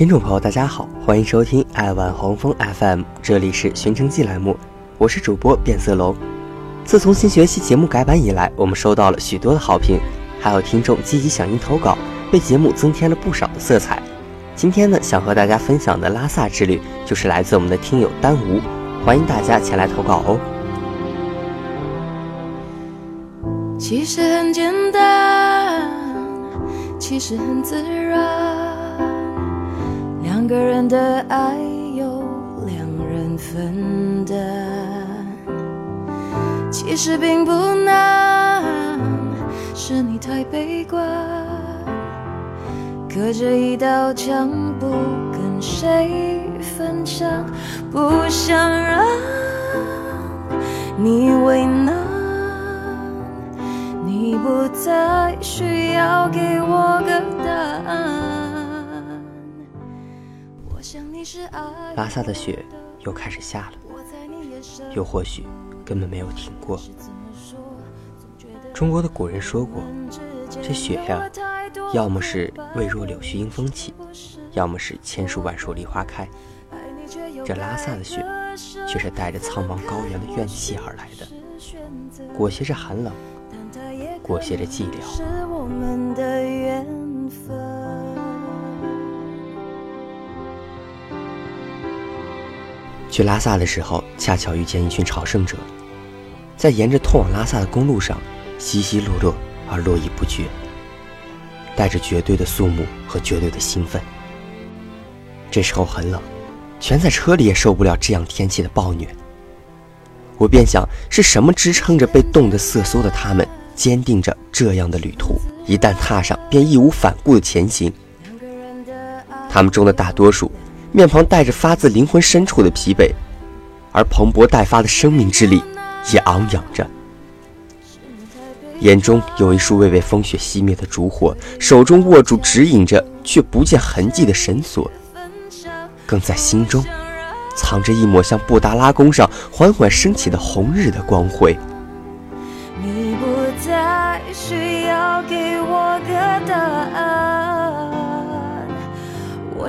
听众朋友，大家好，欢迎收听爱玩黄蜂 FM，这里是寻城记栏目，我是主播变色龙。自从新学期节目改版以来，我们收到了许多的好评，还有听众积极响应投稿，为节目增添了不少的色彩。今天呢，想和大家分享的拉萨之旅，就是来自我们的听友丹吴，欢迎大家前来投稿哦。其实很简单，其实很自然。两个人的爱有两人分担，其实并不难，是你太悲观，隔着一道墙不跟谁分享，不想让你为难，拉萨的雪又开始下了，又或许根本没有停过。中国的古人说过，这雪呀，要么是未若柳絮因风起，要么是千树万树梨花开。这拉萨的雪，却是带着苍茫高原的怨气而来的，裹挟着寒冷，裹挟着寂寥。去拉萨的时候，恰巧遇见一群朝圣者，在沿着通往拉萨的公路上稀稀落落而络绎不绝，带着绝对的肃穆和绝对的兴奋。这时候很冷，全在车里也受不了这样天气的暴虐。我便想，是什么支撑着被冻得瑟缩的他们，坚定着这样的旅途，一旦踏上便义无反顾的前行。他们中的大多数。面庞带着发自灵魂深处的疲惫，而蓬勃待发的生命之力也昂扬着。眼中有一束未被风雪熄灭的烛火，手中握住指引着却不见痕迹的绳索，更在心中藏着一抹像布达拉宫上缓缓升起的红日的光辉。你不再需要给我个答案。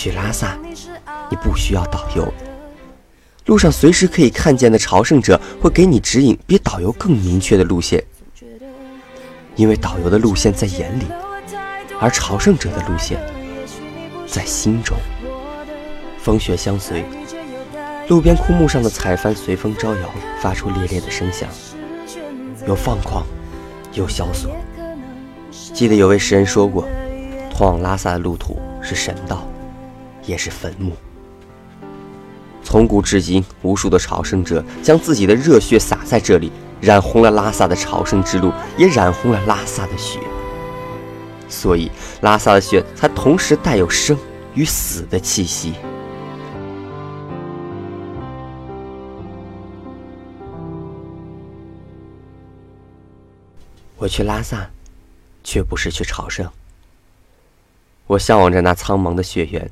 去拉萨，你不需要导游。路上随时可以看见的朝圣者会给你指引比导游更明确的路线，因为导游的路线在眼里，而朝圣者的路线在心中。风雪相随，路边枯木上的彩帆随风招摇，发出猎猎的声响，有放旷，有萧索。记得有位诗人说过，通往拉萨的路途是神道。也是坟墓。从古至今，无数的朝圣者将自己的热血洒在这里，染红了拉萨的朝圣之路，也染红了拉萨的雪。所以，拉萨的雪才同时带有生与死的气息。我去拉萨，却不是去朝圣。我向往着那苍茫的雪原。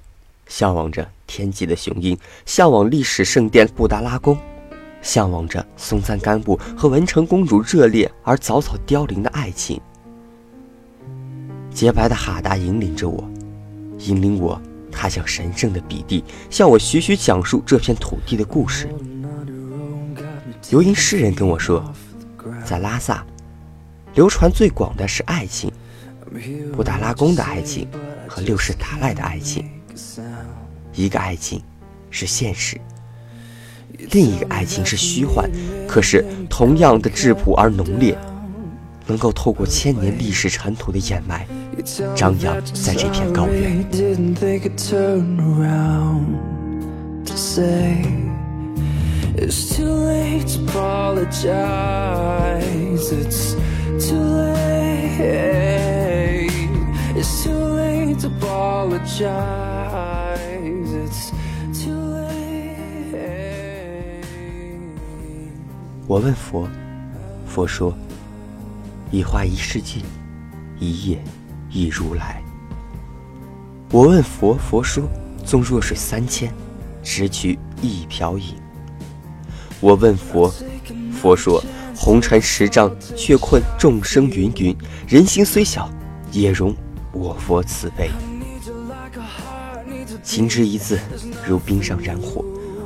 向往着天际的雄鹰，向往历史圣殿布达拉宫，向往着松赞干布和文成公主热烈而早早凋零的爱情。洁白的哈达引领着我，引领我踏向神圣的彼地，向我徐徐讲述这片土地的故事。游吟诗人跟我说，在拉萨，流传最广的是爱情，布达拉宫的爱情和六世达赖的爱情。一个爱情是现实，另一个爱情是虚幻，可是同样的质朴而浓烈，能够透过千年历史尘土的掩埋，张扬在这片高原。我问佛，佛说：“一花一世界，一叶一如来。”我问佛，佛说：“纵弱水三千，只取一瓢饮。”我问佛，佛说：“红尘十丈，却困众生芸芸。人心虽小，也容我佛慈悲。情之一字，如冰上燃火，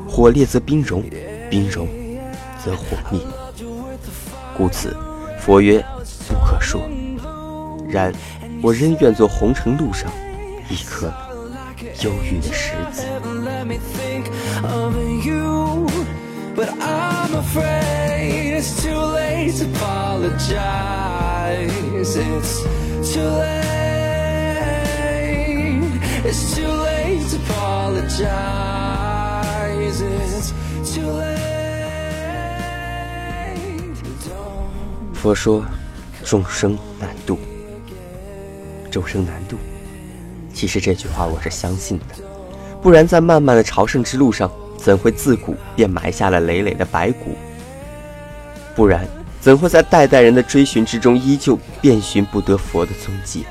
火烈则冰融，冰融则火灭。故此，佛曰不可说。然，我仍愿做红尘路上一颗忧郁的石子。But I'm afraid it's too late to apologize. It's too late. 佛说，众生难渡，众生难渡。其实这句话我是相信的，不然在漫漫的朝圣之路上。怎会自古便埋下了累累的白骨？不然，怎会在代代人的追寻之中，依旧遍寻不得佛的踪迹？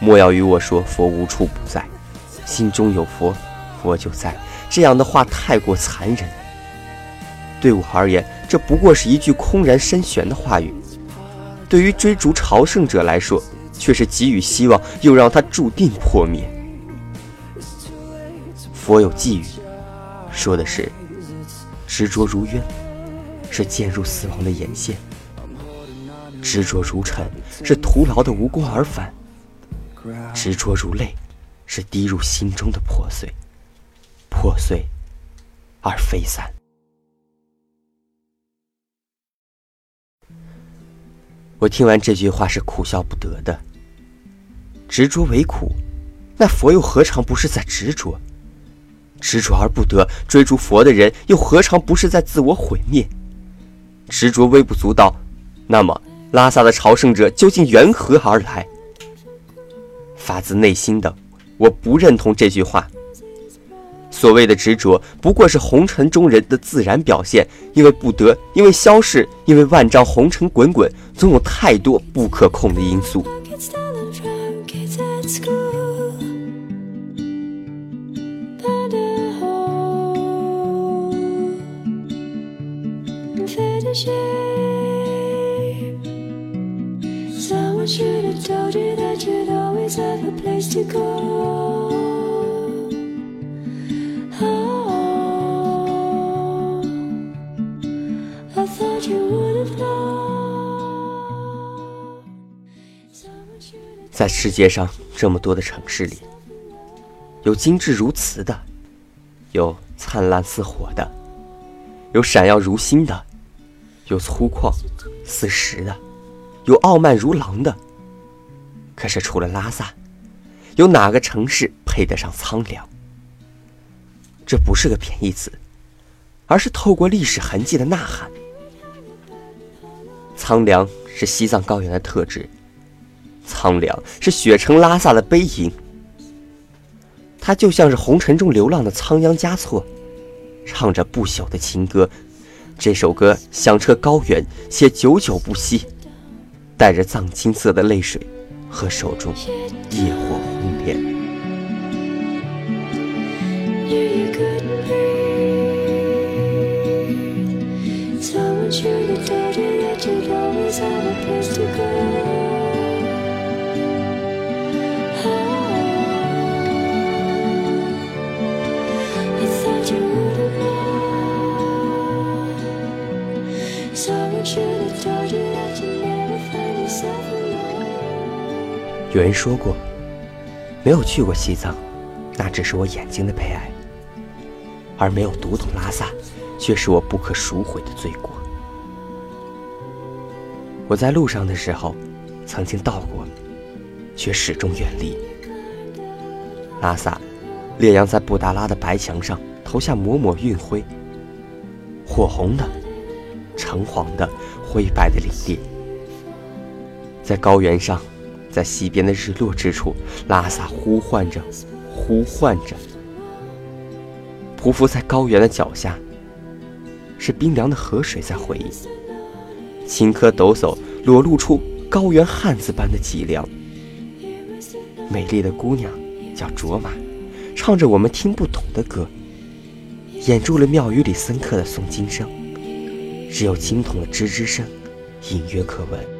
莫要与我说佛无处不在，心中有佛，佛就在。这样的话太过残忍。对我而言，这不过是一句空然深玄的话语；对于追逐朝圣者来说，却是给予希望，又让他注定破灭。佛有寄语。说的是执着如渊，是渐入死亡的眼线；执着如尘，是徒劳的无功而返；执着如泪，是滴入心中的破碎，破碎而飞散。我听完这句话是苦笑不得的。执着为苦，那佛又何尝不是在执着？执着而不得，追逐佛的人又何尝不是在自我毁灭？执着微不足道，那么拉萨的朝圣者究竟缘何而来？发自内心的，我不认同这句话。所谓的执着，不过是红尘中人的自然表现，因为不得，因为消逝，因为万丈红尘滚滚，总有太多不可控的因素。在世界上这么多的城市里，有精致如瓷的，有灿烂似火的，有闪耀如星的，有粗犷似石的，有傲慢如狼的。可是除了拉萨，有哪个城市配得上苍凉？这不是个贬义词，而是透过历史痕迹的呐喊。苍凉是西藏高原的特质，苍凉是雪城拉萨的背影。他就像是红尘中流浪的仓央嘉措，唱着不朽的情歌。这首歌响彻高原，且久久不息，带着藏青色的泪水。和手中业火有人说过，没有去过西藏，那只是我眼睛的悲哀；而没有读懂拉萨，却是我不可赎回的罪过。我在路上的时候，曾经到过，却始终远离。拉萨，烈阳在布达拉的白墙上投下抹抹晕灰，火红的、橙黄的、灰白的凛冽，在高原上。在西边的日落之处，拉萨呼唤着，呼唤着。匍匐在高原的脚下，是冰凉的河水在回应。青稞抖擞，裸露出高原汉子般的脊梁。美丽的姑娘叫卓玛，唱着。我们听不懂的歌，掩住了庙宇里僧客的诵经声，只有经筒的吱吱声，隐约可闻。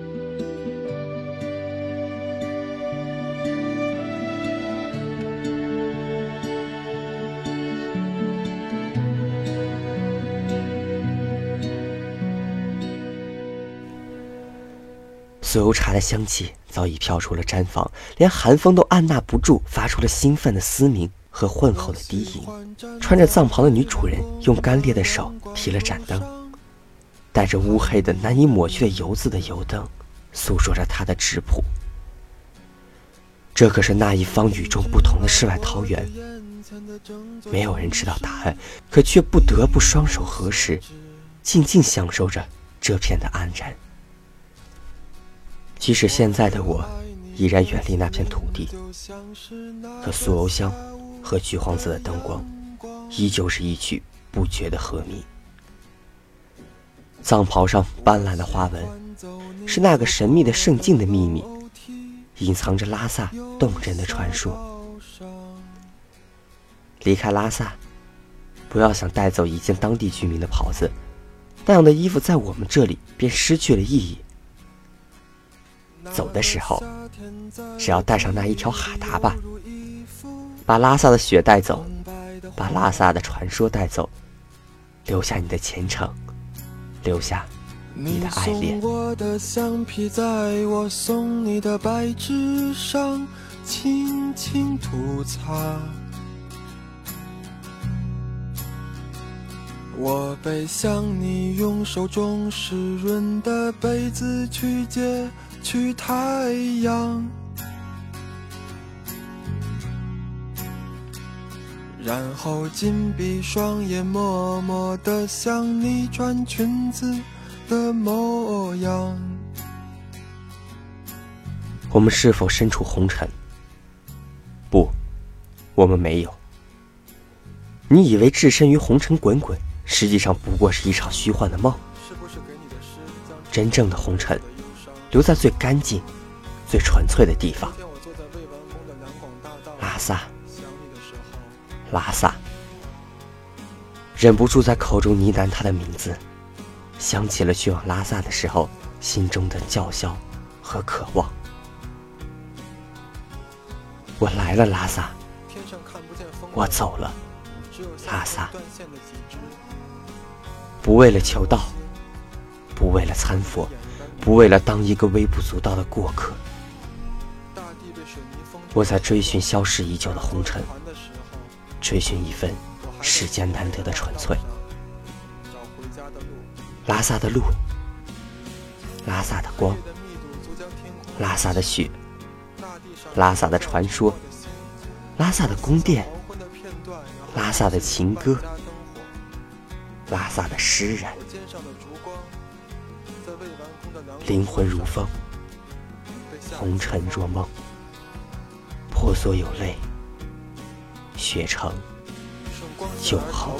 酥油茶的香气早已飘出了毡房，连寒风都按捺不住，发出了兴奋的嘶鸣和浑厚的低吟。穿着藏袍的女主人用干裂的手提了盏灯，带着乌黑的难以抹去的油渍的油灯，诉说着她的质朴。这可是那一方与众不同的世外桃源，没有人知道答案，可却不得不双手合十，静静享受着这片的安然。即使现在的我依然远离那片土地，可酥油香和橘黄色的灯光，依旧是一曲不绝的和鸣。藏袍上斑斓的花纹，是那个神秘的圣境的秘密，隐藏着拉萨动人的传说。离开拉萨，不要想带走一件当地居民的袍子，那样的衣服在我们这里便失去了意义。走的时候，只要带上那一条哈达吧，把拉萨的雪带走，把拉萨的传说带走，留下你的虔诚，留下你的爱恋。我的橡皮在我送你的白纸上轻轻涂擦，我背向你，用手中湿润的被子去接。去太阳，然后紧闭双眼，默默的想你穿裙子的模样。我们是否身处红尘？不，我们没有。你以为置身于红尘滚滚，实际上不过是一场虚幻的梦。真正的红尘。留在最干净、最纯粹的地方。拉萨，拉萨，忍不住在口中呢喃他的名字，想起了去往拉萨的时候心中的叫嚣和渴望。我来了，拉萨。我走了，拉萨。不为了求道，不为了参佛。不为了当一个微不足道的过客，我在追寻消逝已久的红尘，追寻一份世间难得的纯粹。拉萨的路，拉萨的光，拉萨的雪，拉萨的传说，拉萨的宫殿，拉萨的情歌，拉萨的诗人。灵魂如风，红尘若梦，婆娑有泪，雪成就好，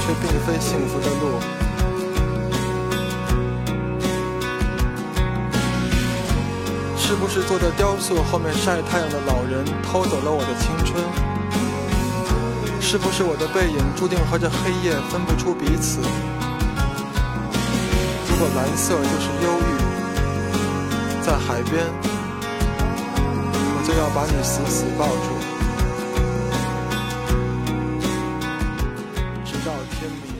却并非幸福的路。是不是坐在雕塑后面晒太阳的老人偷走了我的青春？是不是我的背影注定和这黑夜分不出彼此？如果蓝色就是忧郁，在海边，我就要把你死死抱住，直到天明。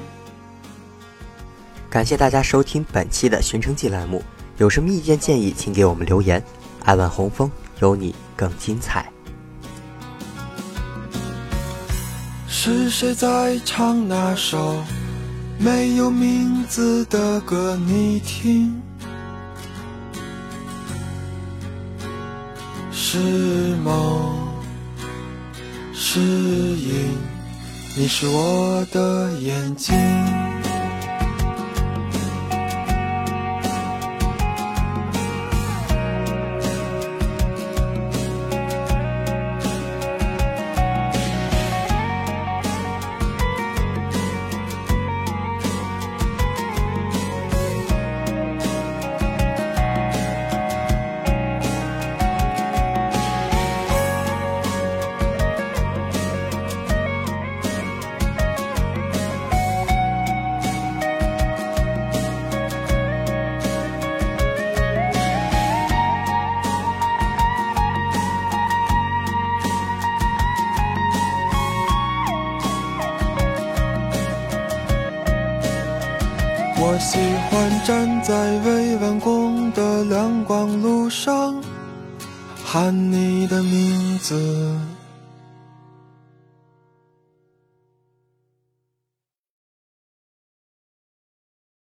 感谢大家收听本期的《寻城记》栏目，有什么意见建议，请给我们留言。爱问红枫，有你更精彩。是谁在唱那首没有名字的歌？你听，是梦是影，你是我的眼睛。在未完工的亮光路上，喊你的名。